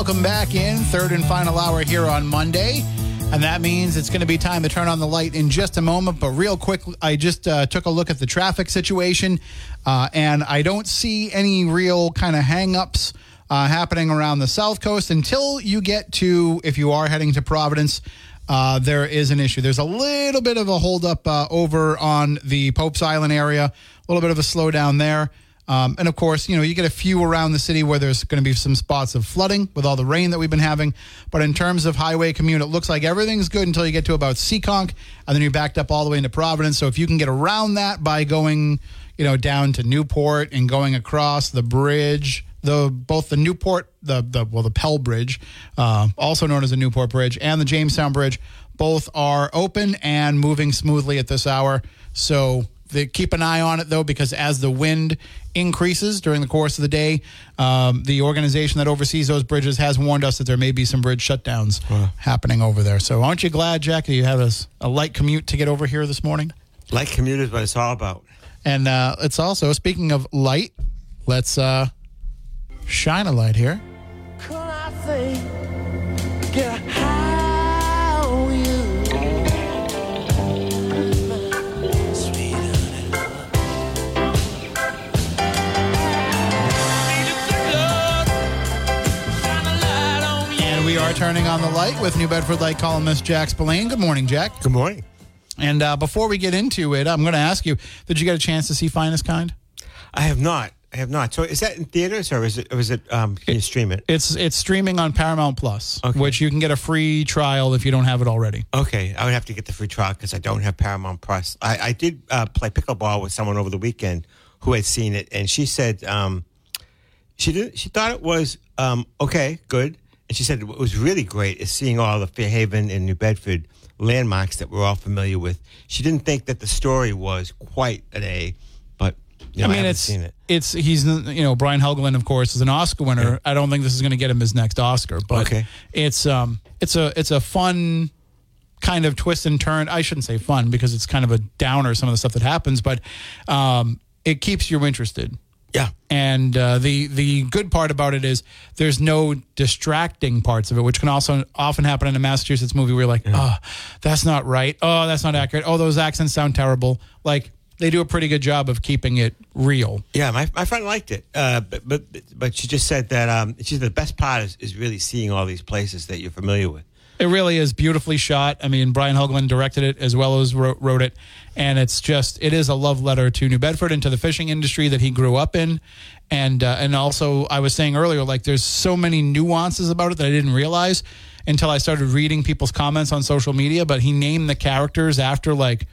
Welcome back in, third and final hour here on Monday. And that means it's going to be time to turn on the light in just a moment. But real quick, I just uh, took a look at the traffic situation, uh, and I don't see any real kind of hang-ups uh, happening around the South Coast until you get to, if you are heading to Providence, uh, there is an issue. There's a little bit of a holdup uh, over on the Pope's Island area, a little bit of a slowdown there. Um, and of course, you know, you get a few around the city where there's going to be some spots of flooding with all the rain that we've been having. But in terms of highway commute, it looks like everything's good until you get to about Seekonk, and then you're backed up all the way into Providence. So if you can get around that by going, you know, down to Newport and going across the bridge, the both the Newport, the the well, the Pell Bridge, uh, also known as the Newport Bridge, and the Jamestown Bridge, both are open and moving smoothly at this hour. So they keep an eye on it though, because as the wind increases during the course of the day, um, the organization that oversees those bridges has warned us that there may be some bridge shutdowns happening over there. So aren't you glad, Jack, that you have a light commute to get over here this morning? Light commute is what it's all about. And uh, it's also speaking of light, let's uh, shine a light here. We are turning on the light with New Bedford Light columnist Jack Spillane. Good morning, Jack. Good morning. And uh, before we get into it, I'm going to ask you: Did you get a chance to see Finest Kind? I have not. I have not. So is that in theaters or is it? Or is it? Um, can you stream it? It's it's streaming on Paramount Plus, Okay. which you can get a free trial if you don't have it already. Okay, I would have to get the free trial because I don't have Paramount Plus. I, I did uh, play pickleball with someone over the weekend who had seen it, and she said um, she did. She thought it was um, okay, good, and she said what was really great is seeing all the Fairhaven and New Bedford landmarks that we're all familiar with. She didn't think that the story was quite an A, but you know, I, I mean, haven't it's seen it. it's he's you know Brian Helgeland, of course, is an Oscar winner. I don't think this is going to get him his next Oscar, but Okay. it's um it's a it's a fun kind of twist and turn. I shouldn't say fun because it's kind of a downer some of the stuff that happens, but um it keeps you interested. Yeah. And uh, the the good part about it is there's no distracting parts of it, which can also often happen in a Massachusetts movie where you're like, oh, that's not right. Oh, that's not accurate. Oh, those accents sound terrible. Like they do a pretty good job of keeping it real. Yeah, my, my friend liked it, uh, but, but but she just said that um, she said the best part is, is really seeing all these places that you're familiar with. It really is beautifully shot. I mean, Brian Helgeland directed it as well as wrote, wrote it, and it's just it is a love letter to New Bedford and to the fishing industry that he grew up in, and uh, and also I was saying earlier, like there's so many nuances about it that I didn't realize until I started reading people's comments on social media. But he named the characters after like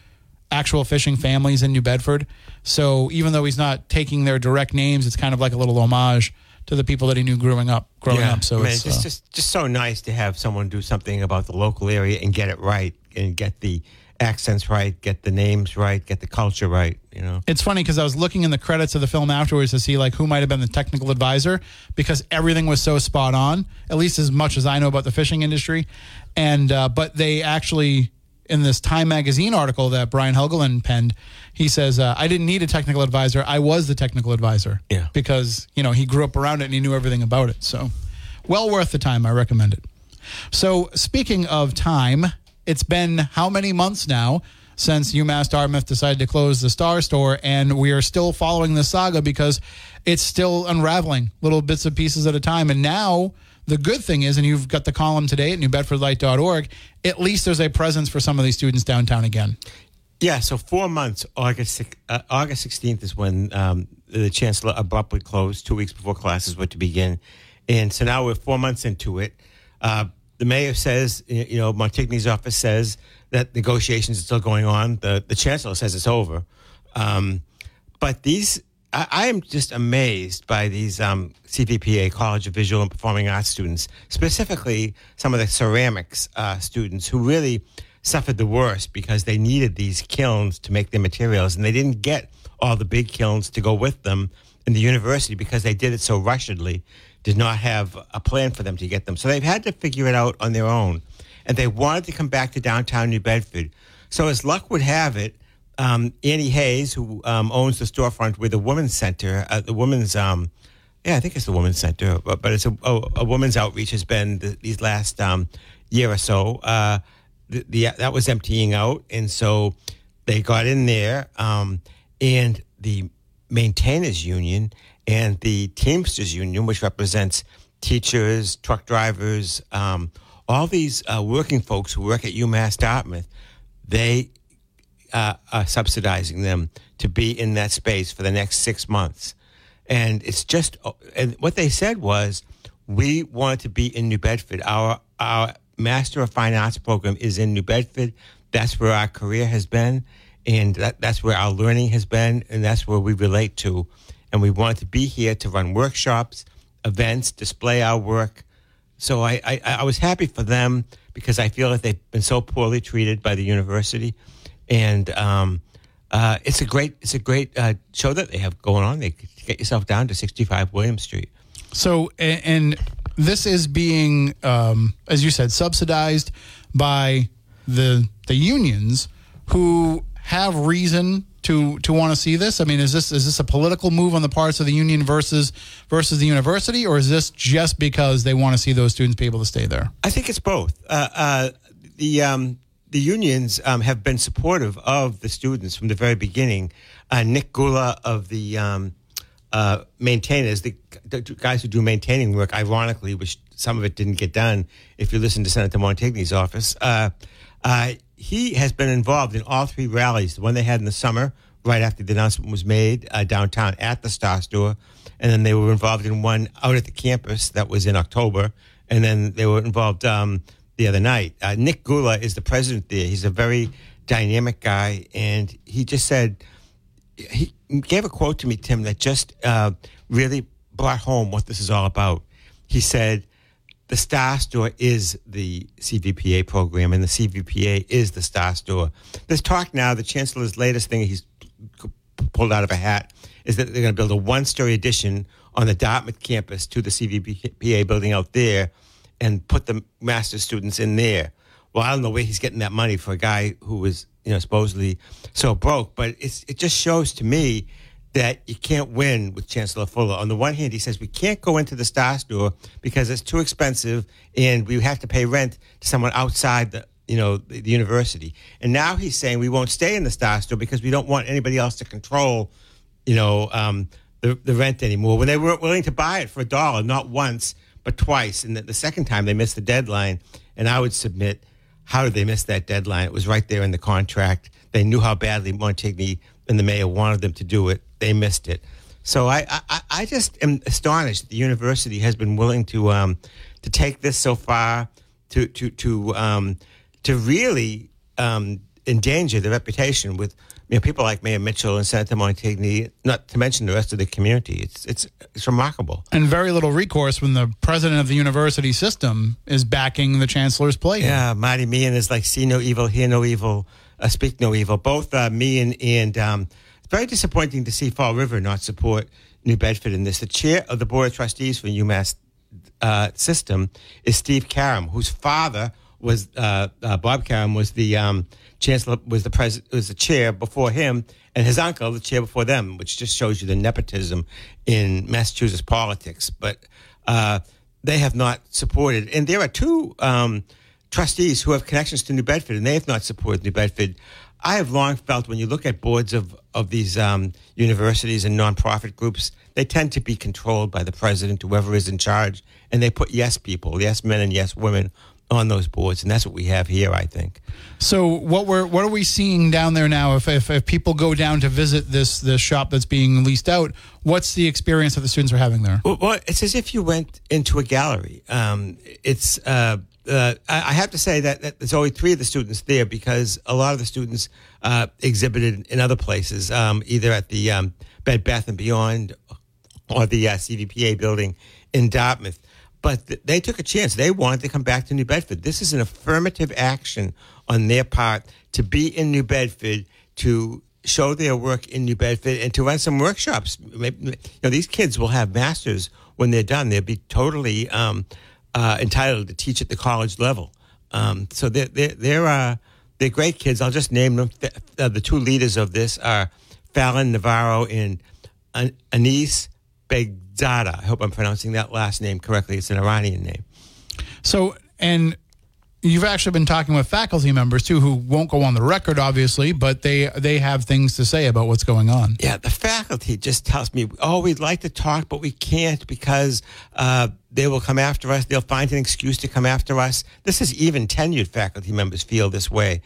actual fishing families in New Bedford, so even though he's not taking their direct names, it's kind of like a little homage to the people that he knew growing up. Growing up, so I mean, it's, it's uh, just just so nice to have someone do something about the local area and get it right and get the accents right, get the names right, get the culture right. You know, It's funny because I was looking in the credits of the film afterwards to see like who might have been the technical advisor because everything was so spot on, at least as much as I know about the fishing industry. And uh, but they actually in this Time magazine article that Brian Helgeland penned, he says uh, I didn't need a technical advisor. I was the technical advisor. Yeah. Because you know he grew up around it and he knew everything about it. So well worth the time. I recommend it. So speaking of time, it's been how many months now since UMass Dartmouth decided to close the Star Store, and we are still following the saga because it's still unraveling little bits and pieces at a time. And now the good thing is, and you've got the column today at NewBedfordLight.org. At least there's a presence for some of these students downtown again. yeah. So four months. August uh, August sixteenth is when um, the chancellor abruptly closed two weeks before classes were to begin, and so now we're four months into it. Uh, the mayor says, you know, Montigny's office says that negotiations are still going on. The the chancellor says it's over. Um, but these, I, am just amazed by these um, CVPA College of Visual and Performing Arts students, specifically some of the ceramics uh, students who really suffered the worst because they needed these kilns to make their materials, and they didn't get all the big kilns to go with them in the university because they did it so rushedly, did not have a plan for them to get them. So they've had to figure it out on their own, and they wanted to come back to downtown New Bedford. So as luck would have it, um, Annie Hayes, who um, owns the storefront with the Women's Center, uh, the Women's, um, yeah, I think it's the Women's Center, but, but it's a, a, a women's outreach has been the, these last um, year or so. Uh, the, the that was emptying out, and so they got in there, um, and the maintainers union and the Teamsters union, which represents teachers, truck drivers, um, all these uh, working folks who work at UMass Dartmouth, they uh, are subsidizing them to be in that space for the next six months. And it's just, and what they said was, we wanted to be in New Bedford. Our our Master of Fine Arts program is in New Bedford. That's where our career has been, and that, that's where our learning has been, and that's where we relate to. And we wanted to be here to run workshops, events, display our work. So I, I, I was happy for them because I feel that they've been so poorly treated by the university, and um, uh, it's a great it's a great uh, show that they have going on. They get yourself down to 65 William Street. So, and, and this is being, um, as you said, subsidized by the the unions who have reason to to want to see this. I mean, is this is this a political move on the parts of the union versus versus the university, or is this just because they want to see those students be able to stay there? I think it's both. Uh, uh, the um, the unions um, have been supportive of the students from the very beginning. Uh, Nick Gula of the um, uh, maintainers, the, the guys who do maintaining work, ironically, which some of it didn't get done. If you listen to Senator Montigny's office, uh, uh, he has been involved in all three rallies. The one they had in the summer, right after the announcement was made uh, downtown at the Star Store, and then they were involved in one out at the campus that was in October, and then they were involved um, the other night. Uh, Nick Gula is the president there. He's a very dynamic guy, and he just said he gave a quote to me, Tim, that just uh, really brought home what this is all about. He said, "The Star Store is the CVPA program, and the CVPA is the Star Store." There's talk now. The chancellor's latest thing he's pulled out of a hat is that they're going to build a one-story addition on the Dartmouth campus to the CVPA building out there, and put the master's students in there. Well, I don't know where he's getting that money for a guy who was, you know, supposedly so broke. But it's it just shows to me that you can't win with Chancellor Fuller. On the one hand, he says we can't go into the Star Store because it's too expensive, and we have to pay rent to someone outside the, you know, the, the university. And now he's saying we won't stay in the Star Store because we don't want anybody else to control, you know, um, the the rent anymore. When they weren't willing to buy it for a dollar, not once but twice, and the, the second time they missed the deadline. And I would submit, how did they miss that deadline? It was right there in the contract. They knew how badly Montigny and the mayor wanted them to do it. They missed it. So I, I, I just am astonished that the university has been willing to um, to take this so far to to to um, to really um, endanger the reputation with you know people like Mayor Mitchell and Senator Montigny, not to mention the rest of the community. It's it's it's remarkable. And very little recourse when the president of the university system is backing the chancellor's play. Yeah, Marty Meehan is like see no evil, hear no evil, uh, speak no evil. Both uh, Meehan and um, it's very disappointing to see Fall River not support New Bedford in this. The chair of the board of trustees for UMass uh, system is Steve Karam, whose father was uh, uh, Bob Karam was the um, chancellor, was the president, was the chair before him, and his uncle the chair before them, which just shows you the nepotism in Massachusetts politics. But uh, they have not supported, and there are two um, trustees who have connections to New Bedford, and they have not supported New Bedford. I have long felt when you look at boards of, of these um, universities and nonprofit groups, they tend to be controlled by the president, whoever is in charge, and they put yes people, yes men and yes women on those boards, and that's what we have here, I think. So what we're what are we seeing down there now? If, if if people go down to visit this this shop that's being leased out, what's the experience that the students are having there? Well, well it's as if you went into a gallery. Um, it's uh, uh, I have to say that, that there's only three of the students there because a lot of the students uh, exhibited in other places, um, either at the um, Bed Bath and Beyond or the uh, CVPA building in Dartmouth. But th- they took a chance. They wanted to come back to New Bedford. This is an affirmative action on their part to be in New Bedford to show their work in New Bedford and to run some workshops. You know, these kids will have masters when they're done. They'll be totally um, uh, entitled to teach at the college level. Um, so they're they're they're, uh, they're great kids. I'll just name them. Uh, the two leaders of this are Fallon Navarro and An- Anis Begzada. I hope I'm pronouncing that last name correctly. It's an Iranian name. So, and you've actually been talking with faculty members too, who won't go on the record, obviously, but they they have things to say about what's going on. Yeah, the faculty just tells me, oh, we'd like to talk, but we can't because uh, they will come after us. They'll find an excuse to come after us. This is even tenured faculty members feel this way.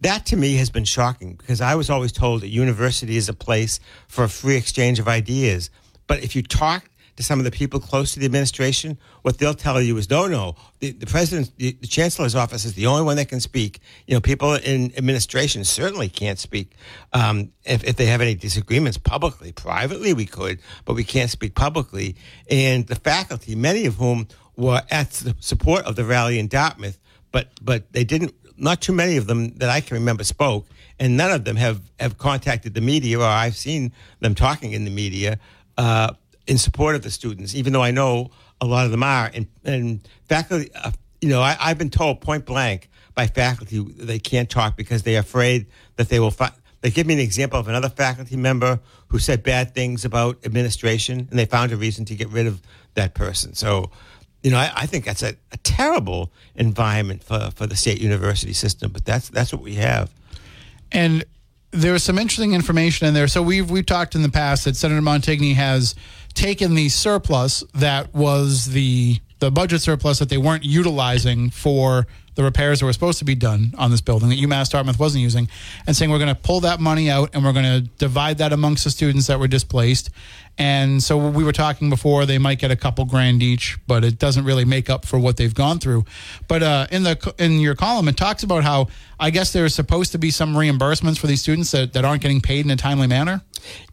That to me has been shocking because I was always told that university is a place for a free exchange of ideas. But if you talk to some of the people close to the administration, what they'll tell you is, no, no, the, the president, the, the chancellor's office is the only one that can speak. You know, people in administration certainly can't speak um, if, if they have any disagreements publicly. Privately, we could, but we can't speak publicly. And the faculty, many of whom were at the support of the rally in Dartmouth, but but they didn't. Not too many of them that I can remember spoke, and none of them have have contacted the media, or I've seen them talking in the media uh, in support of the students. Even though I know a lot of them are, and and faculty, uh, you know, I, I've been told point blank by faculty they can't talk because they're afraid that they will. Fi- they give me an example of another faculty member who said bad things about administration, and they found a reason to get rid of that person. So you know, I, I think that's a, a terrible environment for, for the state university system, but that's that's what we have. And there was some interesting information in there. So we've we've talked in the past that Senator Montigny has taken the surplus that was the the budget surplus that they weren't utilizing for the repairs that were supposed to be done on this building that UMass Dartmouth wasn't using, and saying we're going to pull that money out and we're going to divide that amongst the students that were displaced. And so we were talking before they might get a couple grand each, but it doesn't really make up for what they've gone through. But uh, in the in your column, it talks about how I guess there's supposed to be some reimbursements for these students that, that aren't getting paid in a timely manner.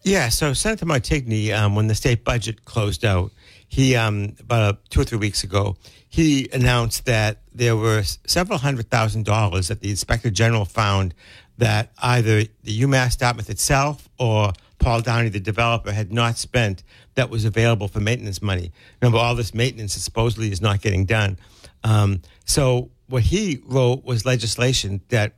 Yeah, so Senator Montigny, um, when the state budget closed out, he um, about two or three weeks ago, he announced that there were several hundred thousand dollars that the inspector general found that either the UMass Dartmouth itself or Paul Downey, the developer, had not spent that was available for maintenance money. Remember, all this maintenance supposedly is not getting done. Um, so what he wrote was legislation that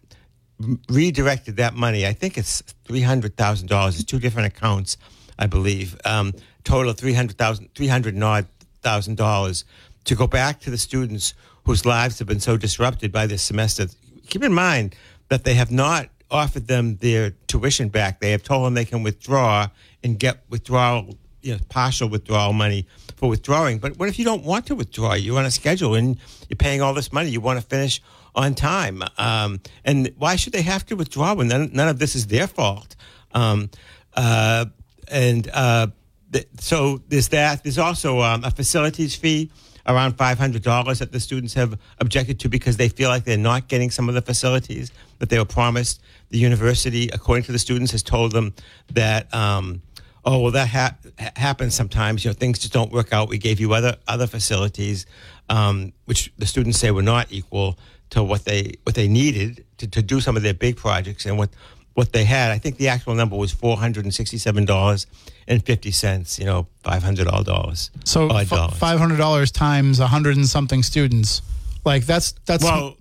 redirected that money. I think it's three hundred thousand dollars. It's two different accounts, I believe. Um, total of three hundred thousand, three hundred odd thousand dollars to go back to the students whose lives have been so disrupted by this semester. Keep in mind that they have not offered them their tuition back. They have told them they can withdraw and get withdrawal, you know, partial withdrawal money for withdrawing. But what if you don't want to withdraw? You're on a schedule and you're paying all this money. You want to finish on time. Um, and why should they have to withdraw when none, none of this is their fault? Um, uh, and uh, th- so there's that. There's also um, a facilities fee around $500 that the students have objected to because they feel like they're not getting some of the facilities that they were promised. The university, according to the students, has told them that, um, oh, well, that ha- ha- happens sometimes. You know, things just don't work out. We gave you other other facilities, um, which the students say were not equal to what they what they needed to, to do some of their big projects and what what they had. I think the actual number was four hundred and sixty seven dollars and fifty cents. You know, five hundred all dollars. So dollars. five hundred dollars times a hundred and something students, like that's that's Well,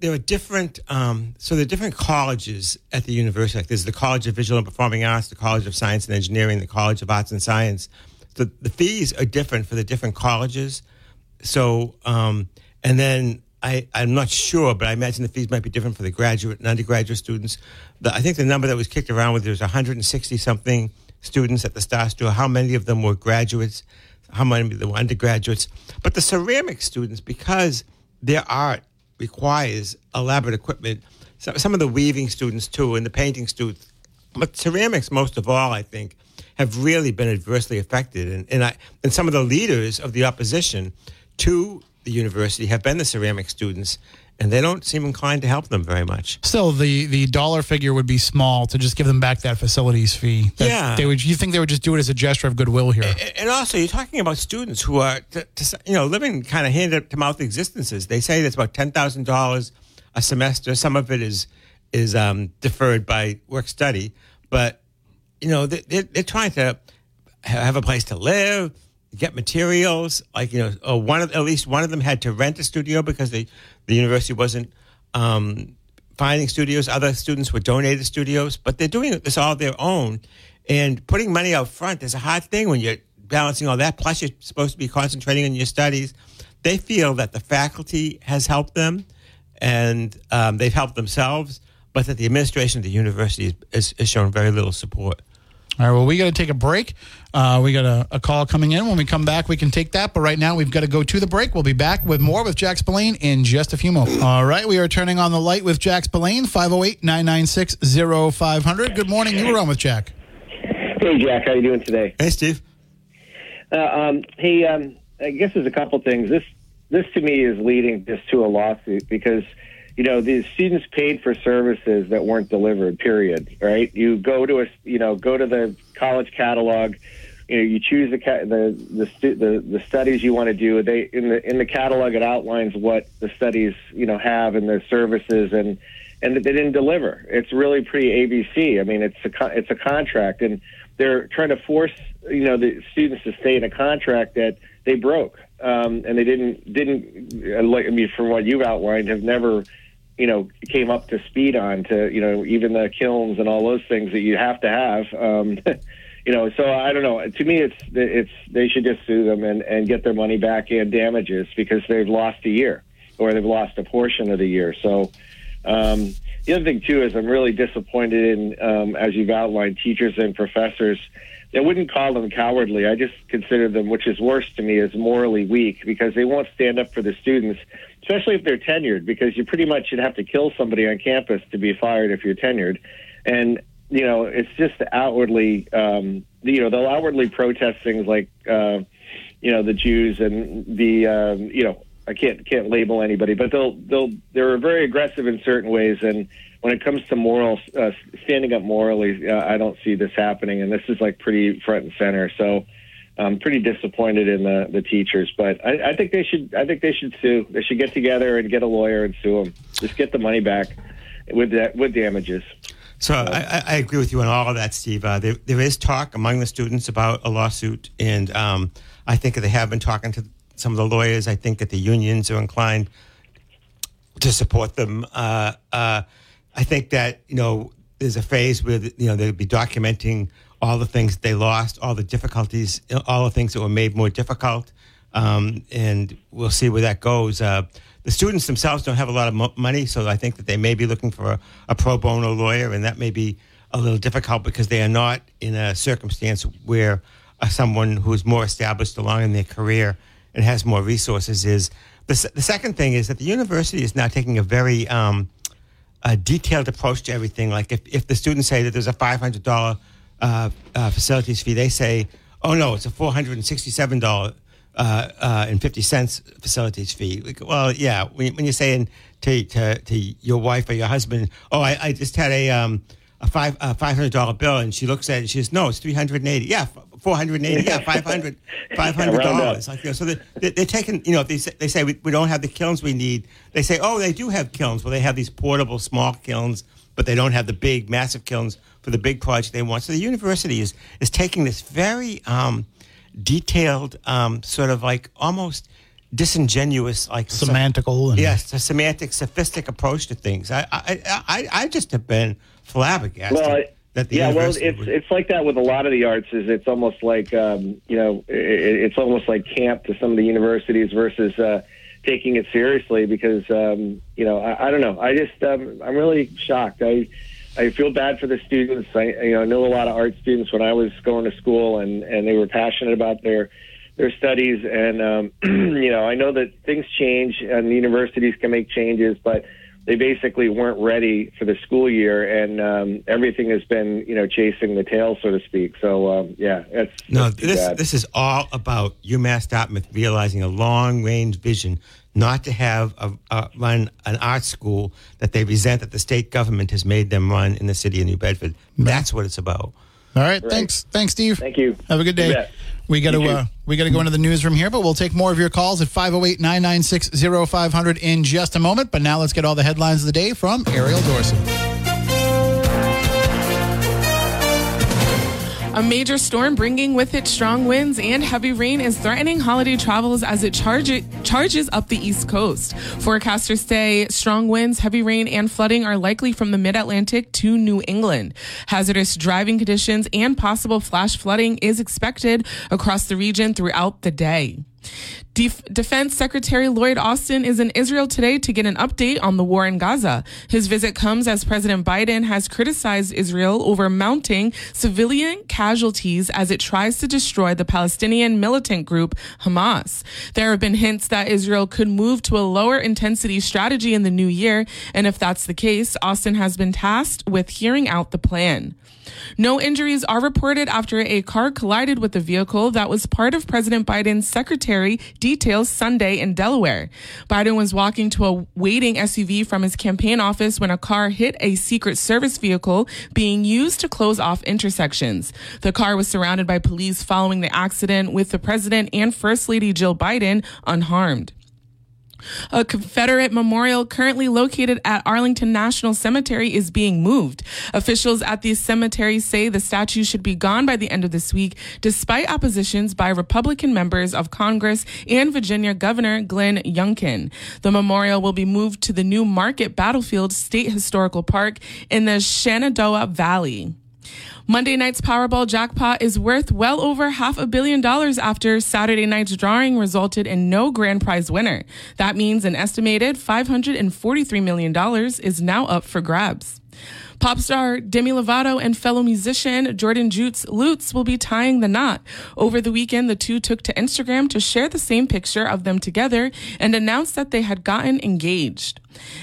there are different. Um, so there are different colleges at the university. Like there's the College of Visual and Performing Arts, the College of Science and Engineering, the College of Arts and Science. The the fees are different for the different colleges. So um, and then. I, I'm not sure, but I imagine the fees might be different for the graduate and undergraduate students. The, I think the number that was kicked around was there was 160 something students at the Star Store. How many of them were graduates? How many of them were undergraduates? But the ceramic students, because their art requires elaborate equipment, so, some of the weaving students too, and the painting students, but ceramics most of all, I think, have really been adversely affected. And, and, I, and some of the leaders of the opposition to the university have been the ceramic students, and they don't seem inclined to help them very much. Still, the the dollar figure would be small to just give them back that facilities fee. That Yeah. they would. You think they would just do it as a gesture of goodwill here? And also, you're talking about students who are, t- t- you know, living kind of hand to mouth existences. They say it's about ten thousand dollars a semester. Some of it is is um, deferred by work study, but you know, they, they're, they're trying to have a place to live, get materials. Like you know, uh, one of at least one of them had to rent a studio because the the university wasn't um, finding studios. Other students were donated studios, but they're doing this all their own. And putting money out front is a hard thing when you're balancing all that. Plus, you're supposed to be concentrating on your studies. They feel that the faculty has helped them, and um, they've helped themselves, but that the administration of the university has shown very little support. All right. Well, we got to take a break. Uh, we got a, a call coming in. When we come back, we can take that. But right now, we've got to go to the break. We'll be back with more with Jack Spillane in just a few moments. All right. We are turning on the light with Jack Spillane, 508 996 0500. Good morning. You were on with Jack. Hey, Jack, how you doing today? Hey, Steve. Uh, um, hey, um, I guess there's a couple things. This, this to me is leading just to a lawsuit because, you know, the students paid for services that weren't delivered. Period. Right? You go to a, you know, go to the college catalog. You know, you choose the the the, the the studies you want to do. They in the in the catalog it outlines what the studies you know have and their services and and they didn't deliver. It's really pretty ABC. I mean, it's a it's a contract, and they're trying to force you know the students to stay in a contract that they broke, um, and they didn't didn't I mean, from what you've outlined, have never you know came up to speed on to you know even the kilns and all those things that you have to have. Um, you know, so I don't know. To me, it's it's they should just sue them and and get their money back and damages because they've lost a year or they've lost a portion of the year. So. Um, the other thing too is I'm really disappointed in, um, as you've outlined, teachers and professors. I wouldn't call them cowardly. I just consider them, which is worse to me, as morally weak because they won't stand up for the students, especially if they're tenured. Because you pretty much should have to kill somebody on campus to be fired if you're tenured, and you know it's just outwardly, um, you know, they'll outwardly protest things like, uh, you know, the Jews and the, um, you know, I can't can't label anybody, but they'll they'll they're very aggressive in certain ways, and when it comes to moral uh, standing up morally, uh, I don't see this happening, and this is like pretty front and center. So I'm pretty disappointed in the the teachers, but I, I think they should I think they should sue. They should get together and get a lawyer and sue them. Just get the money back with that with damages. So I, I- agree with you on all of that, Steve. Uh, there, there is talk among the students about a lawsuit, and um, I think they have been talking to some of the lawyers. I think that the unions are inclined to support them. Uh, uh, I think that you know there's a phase where you know they'll be documenting all the things they lost, all the difficulties, all the things that were made more difficult, um, and we'll see where that goes. Uh, the students themselves don't have a lot of mo- money, so I think that they may be looking for a, a pro bono lawyer, and that may be a little difficult because they are not in a circumstance where uh, someone who's more established along in their career and has more resources is. The, the second thing is that the university is now taking a very um, a detailed approach to everything. Like if, if the students say that there's a five hundred dollar uh, uh, facilities fee, they say, "Oh no, it's a four hundred and sixty seven dollar uh, uh, and fifty cents facilities fee." Like, well, yeah, when, when you're saying to, to to your wife or your husband, "Oh, I, I just had a um, a five a five hundred dollar bill," and she looks at it, and she says, "No, it's three hundred and eighty. Yeah, four hundred and eighty. Yeah, 500 $500 round. Like, you know, so they, they're taking, you know, they say, they say we, we don't have the kilns we need. They say, oh, they do have kilns. Well, they have these portable small kilns, but they don't have the big, massive kilns for the big project they want. So the university is is taking this very um, detailed, um, sort of like almost disingenuous, like Semantical and- yes, a semantic, sophistic approach to things. I I I, I just have been flabbergasted. Well, I- that the yeah, well, it's would- it's like that with a lot of the arts. Is it's almost like um, you know, i it's almost like camp to some of the universities versus uh, taking it seriously because um, you know, I, I don't know. I just um, I'm really shocked. I I feel bad for the students. I you know I knew a lot of art students when I was going to school, and and they were passionate about their their studies. And um, you know, I know that things change, and the universities can make changes, but they basically weren't ready for the school year, and um, everything has been you know chasing the tail, so to speak. So um, yeah, that's No, that's this bad. this is all about UMass Dartmouth realizing a long range vision, not to have a, a, run an art school that they resent that the state government has made them run in the city of New Bedford. That's what it's about. All right, thanks, thanks, Steve. Thank you. Have a good day. We got to You uh, we got to go into the newsroom here, but we'll take more of your calls at 508-996-0500 in just a moment. But now let's get all the headlines of the day from Ariel Dorsey. A major storm bringing with it strong winds and heavy rain is threatening holiday travels as it charge charges up the East Coast. Forecasters say strong winds, heavy rain, and flooding are likely from the mid Atlantic to New England. Hazardous driving conditions and possible flash flooding is expected across the region throughout the day. Def- Defense Secretary Lloyd Austin is in Israel today to get an update on the war in Gaza. His visit comes as President Biden has criticized Israel over mounting civilian casualties as it tries to destroy the Palestinian militant group Hamas. There have been hints that Israel could move to a lower intensity strategy in the new year, and if that's the case, Austin has been tasked with hearing out the plan. No injuries are reported after a car collided with a vehicle that was part of President Biden's secretary details Sunday in Delaware. Biden was walking to a waiting SUV from his campaign office when a car hit a Secret Service vehicle being used to close off intersections. The car was surrounded by police following the accident with the president and First Lady Jill Biden unharmed. A Confederate memorial currently located at Arlington National Cemetery is being moved. Officials at the cemetery say the statue should be gone by the end of this week, despite oppositions by Republican members of Congress and Virginia Governor Glenn Youngkin. The memorial will be moved to the New Market Battlefield State Historical Park in the Shenandoah Valley. Monday night's Powerball jackpot is worth well over half a billion dollars after Saturday night's drawing resulted in no grand prize winner. That means an estimated $543 million is now up for grabs. Pop star Demi Lovato and fellow musician Jordan Jutes Lutz will be tying the knot. Over the weekend, the two took to Instagram to share the same picture of them together and announced that they had gotten engaged.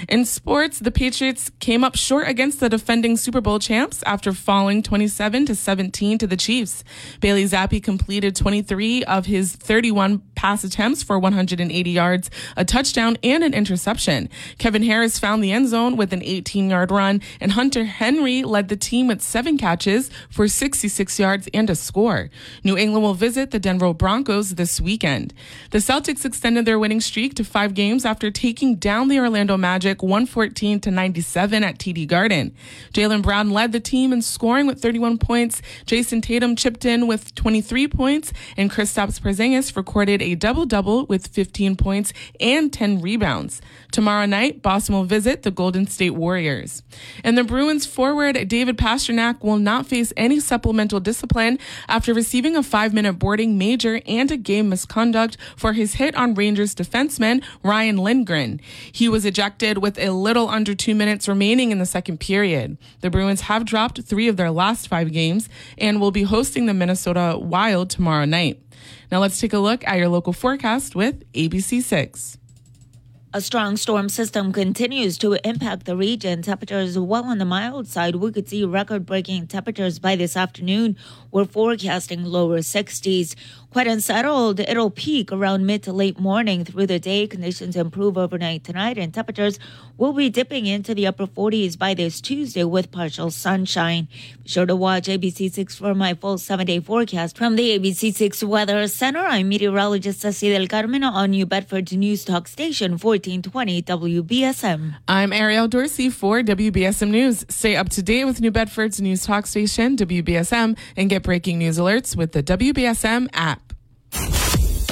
In sports, the Patriots came up short against the defending Super Bowl champs after falling 27 to 17 to the Chiefs. Bailey Zappe completed 23 of his 31 pass attempts for 180 yards, a touchdown, and an interception. Kevin Harris found the end zone with an 18 yard run, and Hunter Henry led the team with seven catches for 66 yards and a score. New England will visit the Denver Broncos this weekend. The Celtics extended their winning streak to five games after taking down the Orlando Magic 114 to 97 at TD Garden. Jaylen Brown led the team in scoring with 31 points. Jayson Tatum chipped in with 23 points, and Kristaps Porzingis recorded a double-double with 15 points and 10 rebounds. Tomorrow night, Boston will visit the Golden State Warriors. And the Bruins forward David Pastrnak will not face any supplemental discipline after receiving a five-minute boarding major and a game misconduct for his hit on Rangers defenseman Ryan Lindgren. He was ejected with a little under two minutes remaining in the second period. The Bruins have dropped three of their last five games and will be hosting the Minnesota Wild tomorrow night. Now let's take a look at your local forecast with ABC6. A strong storm system continues to impact the region. Temperatures well on the mild side. We could see record breaking temperatures by this afternoon. We're forecasting lower 60s. Quite unsettled. It'll peak around mid to late morning through the day. Conditions improve overnight tonight, and temperatures will be dipping into the upper 40s by this Tuesday with partial sunshine. Be sure to watch ABC6 for my full seven day forecast from the ABC6 Weather Center. I'm meteorologist Ceci Del Carmen on New Bedford's News Talk Station 1420 WBSM. I'm Ariel Dorsey for WBSM News. Stay up to date with New Bedford's news talk station, WBSM, and get breaking news alerts with the WBSM app.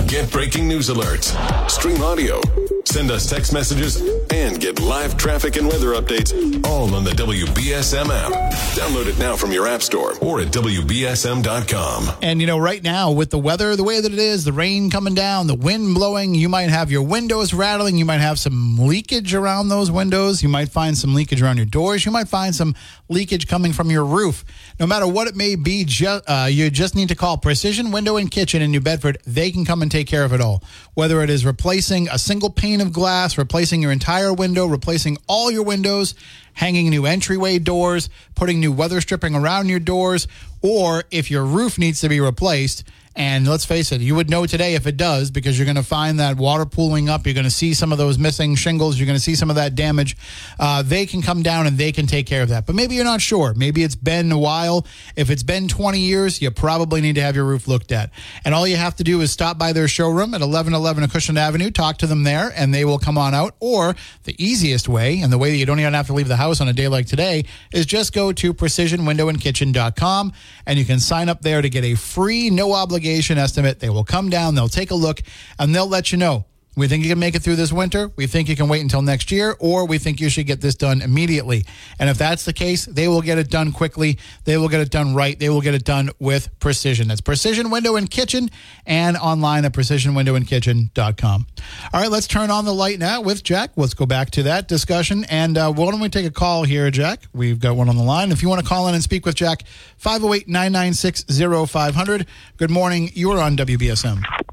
Get breaking news alerts, stream audio, send us text messages, and get live traffic and weather updates all on the WBSM app. Download it now from your app store or at WBSM.com. And you know, right now with the weather the way that it is, the rain coming down, the wind blowing, you might have your windows rattling, you might have some leakage around those windows, you might find some leakage around your doors, you might find some leakage coming from your roof. No matter what it may be, ju- uh, you just need to call Precision Window and Kitchen in New Bedford. They can come and take care of it all. Whether it is replacing a single pane of glass, replacing your entire window, replacing all your windows, hanging new entryway doors, putting new weather stripping around your doors, or if your roof needs to be replaced. And let's face it, you would know today if it does because you're going to find that water pooling up. You're going to see some of those missing shingles. You're going to see some of that damage. Uh, they can come down and they can take care of that. But maybe you're not sure. Maybe it's been a while. If it's been 20 years, you probably need to have your roof looked at. And all you have to do is stop by their showroom at 1111 Acushnet Avenue, talk to them there, and they will come on out. Or the easiest way, and the way that you don't even have to leave the house on a day like today, is just go to precisionwindowandkitchen.com and you can sign up there to get a free, no obligation estimate. They will come down, they'll take a look, and they'll let you know. We think you can make it through this winter. We think you can wait until next year, or we think you should get this done immediately. And if that's the case, they will get it done quickly. They will get it done right. They will get it done with precision. That's Precision Window and Kitchen and online at precisionwindowandkitchen.com. All right, let's turn on the light now with Jack. Let's go back to that discussion. And uh, why don't we take a call here, Jack? We've got one on the line. If you want to call in and speak with Jack, 508 996 0500. Good morning. You are on WBSM.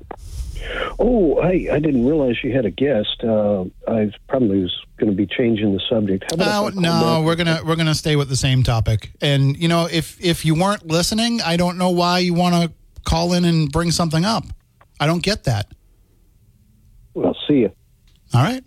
Oh, hey, I didn't realize you had a guest. Uh, I probably was going to be changing the subject. How about No, if I call no, back? we're gonna we're gonna stay with the same topic. And you know, if if you weren't listening, I don't know why you want to call in and bring something up. I don't get that. Well, see you. All right.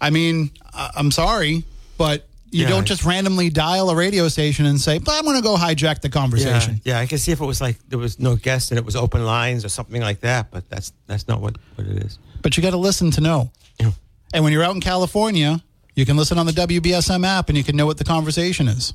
I mean, I- I'm sorry, but you Yeah. don't just randomly dial a radio station and say, "But I'm going to go hijack the Yeah, conversation." yeah. I can see if it was like there was no guest and it was open lines or something like that, but that's that's not what, what it is. But you got to listen to know. Yeah. And when you're out in California, you can listen on the WBSM app and you can know what the conversation is.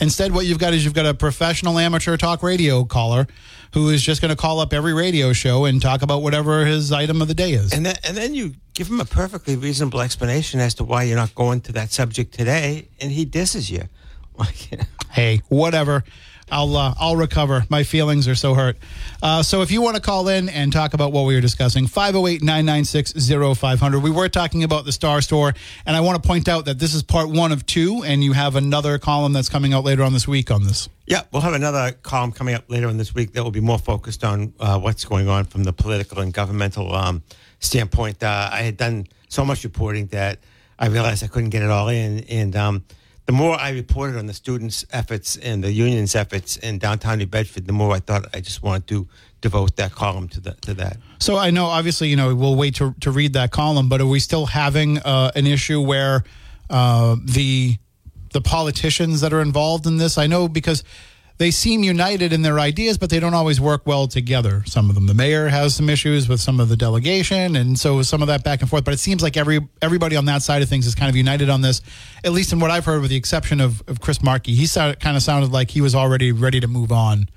Instead, what you've got is you've got a professional amateur talk radio caller who is just going to call up every radio show and talk about whatever his item of the day is. And then and then you give him a perfectly reasonable explanation as to why you're not going to that subject today, and he disses you. Like, hey, whatever. I'll uh, I'll recover. My feelings are so hurt. Uh, so if you want to call in and talk about what we were discussing, 508-996-0500. We were talking about the Star Store, and I want to point out that this is part one of two, and you have another column that's coming out later on this week on this. Yeah, we'll have another column coming up later in this week that will be more focused on uh, what's going on from the political and governmental um, standpoint. Uh, I had done so much reporting that I realized I couldn't get it all in, and um, the more I reported on the students' efforts and the union's efforts in downtown New Bedford, the more I thought I just wanted to devote that column to the, to that. So I know, obviously, you know, we'll wait to, to read that column, but are we still having uh, an issue where uh, the the politicians that are involved in this? I know because they seem united in their ideas, but they don't always work well together. Some of them, the mayor has some issues with some of the delegation, and so some of that back and forth. But it seems like every everybody on that side of things is kind of united on this, at least in what I've heard, with the exception of, of Chris Markey. He kind of sounded like he was already ready to move on.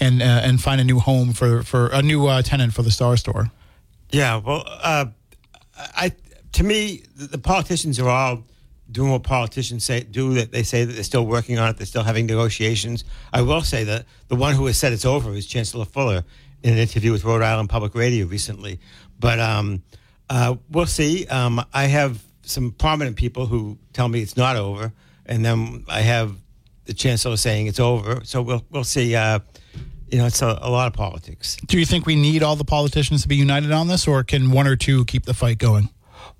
And, uh, and find a new home for, for a new uh, tenant for the Star Store. Yeah, well, uh, I to me, the politicians are all doing what politicians say do. That they say that they're still working on it. They're still having negotiations. I will say that the one who has said it's over is Chancellor Fuller in an interview with Rhode Island Public Radio recently. But um, uh, we'll see. Um, I have some prominent people who tell me it's not over, and then I have the chancellor saying it's over. So we'll we'll see. Uh, you know, it's a, a lot of politics. Do you think we need all the politicians to be united on this, or can one or two keep the fight going?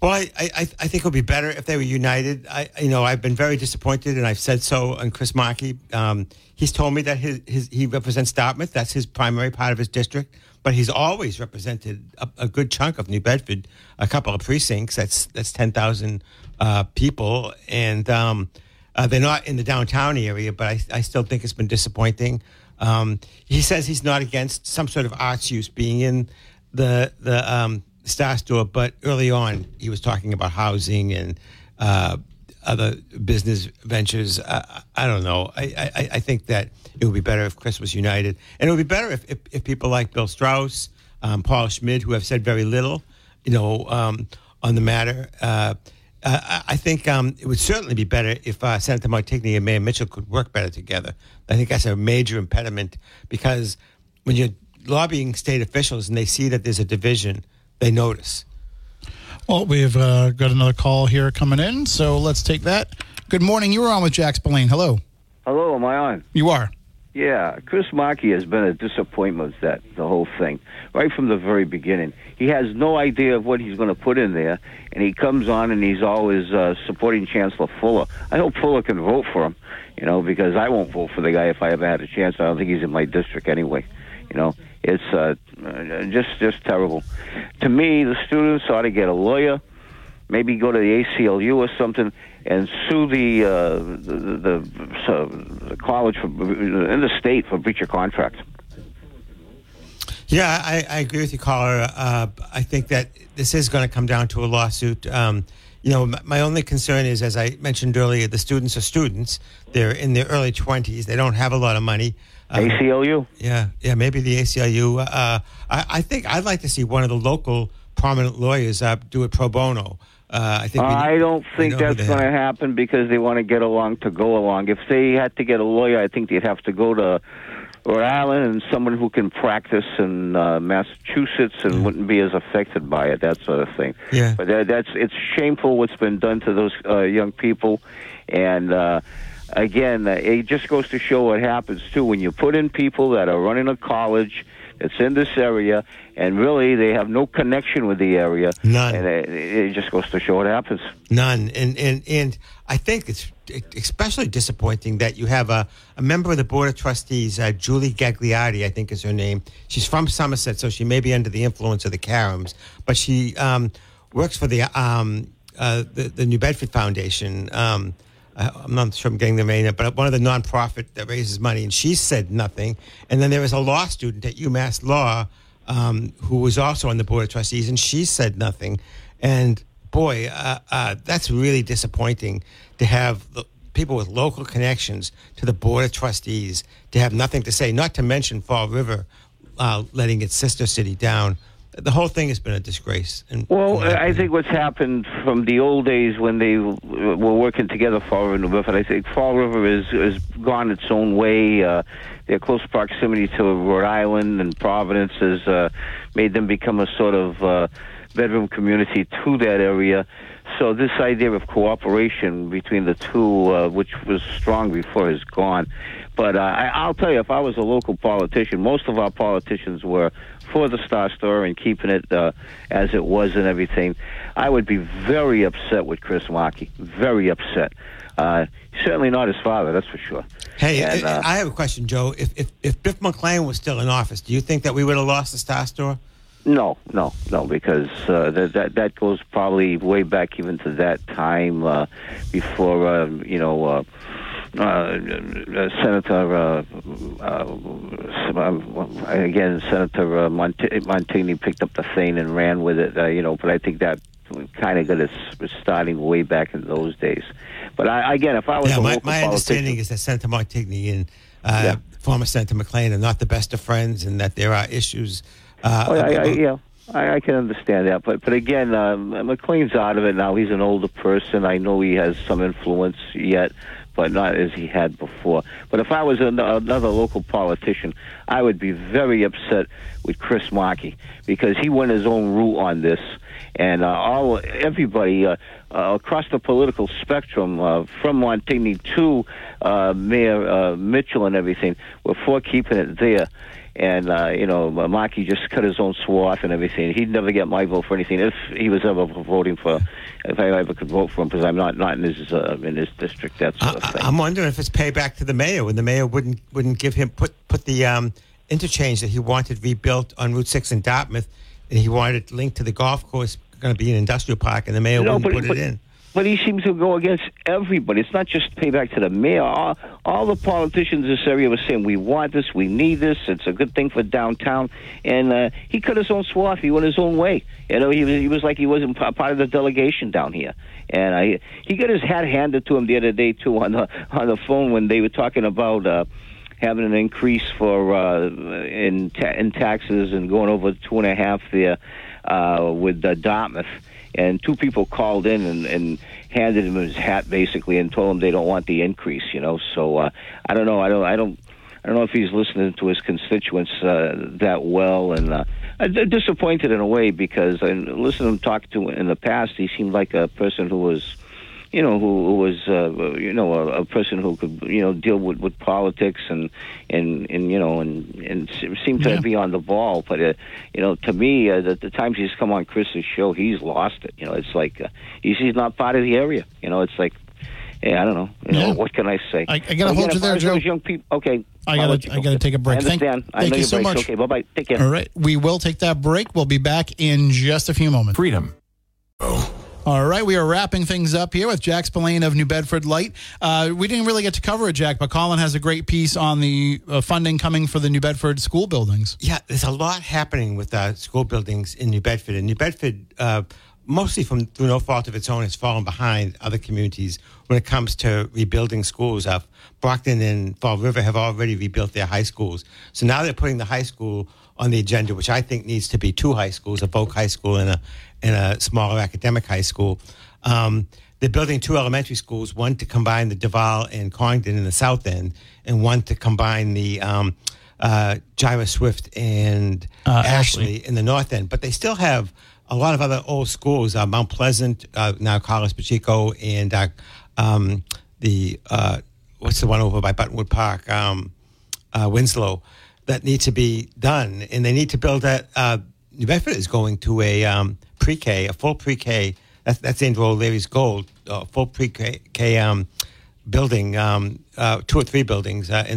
Well, I, I, I think it would be better if they were united. I, you know, I've been very disappointed, and I've said so on Chris Markey. Um, he's told me that his, his he represents Dartmouth. That's his primary part of his district. But he's always represented a, a good chunk of New Bedford, a couple of precincts. That's that's ten thousand uh, people, and um, uh, they're not in the downtown area. But I, I still think it's been disappointing. Um, he says he's not against some sort of arts use being in the the um, Star Store, but early on he was talking about housing and uh, other business ventures. Uh, I don't know. I, I, I think that it would be better if Chris was united, and it would be better if, if, if people like Bill Straus, um, Paul Schmid, who have said very little, you know, um, on the matter. Uh, I- I think um, it would certainly be better if uh, Senator Montigny and Mayor Mitchell could work better together. I think that's a major impediment because when you're lobbying state officials and they see that there's a division, they notice. Well, we've uh, got another call here coming in, so let's take that. Good morning. You were on with Jack Spillane. Hello. Hello, am I on? You are. Yeah, Chris Markey has been a disappointment. That the whole thing, right from the very beginning, he has no idea of what he's going to put in there, and he comes on and he's always uh, supporting Chancellor Fuller. I hope Fuller can vote for him, you know, because I won't vote for the guy if I ever had a chance. I don't think he's in my district anyway. You know, it's uh, just just terrible. To me, the students ought to get a lawyer, maybe go to the ACLU or something, and sue the uh, the, the, so the college for, in the state for breach of contract. Yeah, I, I agree with you, caller. Uh, I think that this is going to come down to a lawsuit. Um, you know, my only concern is, as I mentioned earlier, the students are students. They're in their early 20s. They don't have a lot of money. Um, ACLU. Yeah, yeah, maybe the ACLU. Uh, I, I think I'd like to see one of the local prominent lawyers uh, do it pro bono. Uh, I think we- I don't think that's going to happen because they want to get along to go along. If they had to get a lawyer, I think they'd have to go to Rhode Island and someone who can practice in uh, Massachusetts and wouldn't be as affected by it, that sort of thing. Yeah. But that, that's it's shameful what's been done to those uh, young people, and uh, again, uh, it just goes to show what happens too when you put in people that are running a college that's in this area, and really they have no connection with the area. None. And it, it just goes to show what happens. None. And, and, and I think it's especially disappointing that you have a, a member of the Board of Trustees, uh, Julie Gagliardi, I think is her name. She's from Somerset, so she may be under the influence of the Carams, but she um, works for the, um, uh, the, the New Bedford Foundation. Um, I'm not sure I'm getting the name, but one of the nonprofit that raises money, and she said nothing. And then there was a law student at UMass Law um, who was also on the board of trustees, and she said nothing. And boy, uh, uh, that's really disappointing to have the people with local connections to the board of trustees to have nothing to say. Not to mention Fall River uh, letting its sister city down. The whole thing has been a disgrace. Well, I think what's happened from the old days when they were working together, Fall River and New Bedford, I think Fall River has has gone its own way. Uh, their close proximity to Rhode Island and Providence has uh, made them become a sort of uh, bedroom community to that area. So this idea of cooperation between the two, uh, which was strong before, is gone. But uh, I, I'll tell you, if I was a local politician, most of our politicians were for the Star Store and keeping it uh, as it was and everything. I would be very upset with Chris Markey. Very upset. Uh, certainly not his father, that's for sure. Hey, And, I, uh, I have a question, Joe. If, if if Biff MacLean was still in office, do you think that we would have lost the Star Store? No, no, no, because uh, that, that that goes probably way back even to that time uh, before uh, you know. Uh, uh, Senator, uh, uh, again, Senator uh, Mont- Montigny picked up the thing and ran with it, uh, you know. But I think that kind of got us starting way back in those days. But I, again, if I was Yeah, my, my understanding is that Senator Montigny and uh, Yeah. former Senator MacLean are not the best of friends, and that there are issues. Uh, Oh, I, I, yeah, I, I can understand that, but but again, um, MacLean's out of it now. He's an older person. I know he has some influence yet, but not as he had before. But if I was an, another local politician, I would be very upset with Chris Markey because he went his own route on this, and uh, all everybody uh, uh, across the political spectrum, uh, from Montigny to uh, Mayor uh, Mitchell and everything, were for keeping it there and uh, you know Markey just cut his own swath and everything. He'd never get my vote for anything if he was ever voting for, if I ever could vote for him because I'm not not in his uh, in his district. That sort of I, thing. I'm wondering if it's payback to the mayor when the mayor wouldn't wouldn't give him put put the um, interchange that he wanted rebuilt on Route Six in Dartmouth, and he wanted it linked to the golf course, going to be an industrial park, and the mayor No, wouldn't but- put but- it in. But he seems to go against everybody. It's not just payback to the mayor. All, all the politicians in this area were saying, "We want this. We need this. It's a good thing for downtown." And uh, he cut his own swath. He went his own way. You know, he was he was like he wasn't part of the delegation down here. And I, he got his hat handed to him the other day too on the on the phone when they were talking about. Uh, having an increase for uh, in ta- in taxes and going over two and a half there uh, with uh, Dartmouth. And two people called in and, and handed him his hat basically and told him they don't want the increase. You know, so uh, I don't know. I don't. I don't. I don't know if he's listening to his constituents uh, that well, and uh, I'm disappointed in a way because I listened to him talk to in the past. He seemed like a person who was you know, who, who was, uh, you know, a, a person who could, you know, deal with, with politics and, and, and, you know, and, and se- seemed to Yeah. be on the ball. But, uh, you know, to me, uh, the, the times he's come on Chris's show, he's lost it. You know, it's like uh, he's, he's not part of the area. You know, it's like, yeah, I don't know. You know, Yeah. what can I say? I- I gotta hold you there, Joe. Young people. Okay. I gotta- I go. gotta take a break. I Thank- understand. I thank know you so breaks. much. Okay. Bye bye. Take care. All right. We will take that break. We'll be back in just a few moments. Freedom. All right, we are wrapping things up here with Jack Spillane of New Bedford Light. Uh, we didn't really get to cover it, Jack, but Colin has a great piece on the uh, funding coming for the New Bedford school buildings. Yeah, there's a lot happening with uh, school buildings in New Bedford. And New Bedford, uh, mostly from through no fault of its own, has fallen behind other communities when it comes to rebuilding schools. Uh, Brockton and Fall River have already rebuilt their high schools. So now they're putting the high school on the agenda, which I think needs to be two high schools, a Voc High School and a, and a smaller academic high school. Um, they're building two elementary schools, one to combine the Duval and Congdon in the south end, and one to combine the um, uh, Jireh Swift and Uh, Ashley, Ashley. in the north end. But they still have a lot of other old schools, uh, Mount Pleasant, uh, now Carlos Pacheco, and uh, um, the, uh, what's the one over by Buttonwood Park, um, uh, Winslow, that need to be done. And they need to build that. Uh, New Bedford is going to a um, pre K, a full pre K. That's, that's Andrew O'Leary's goal, a full pre K um, building, um, uh, two or three buildings uh, in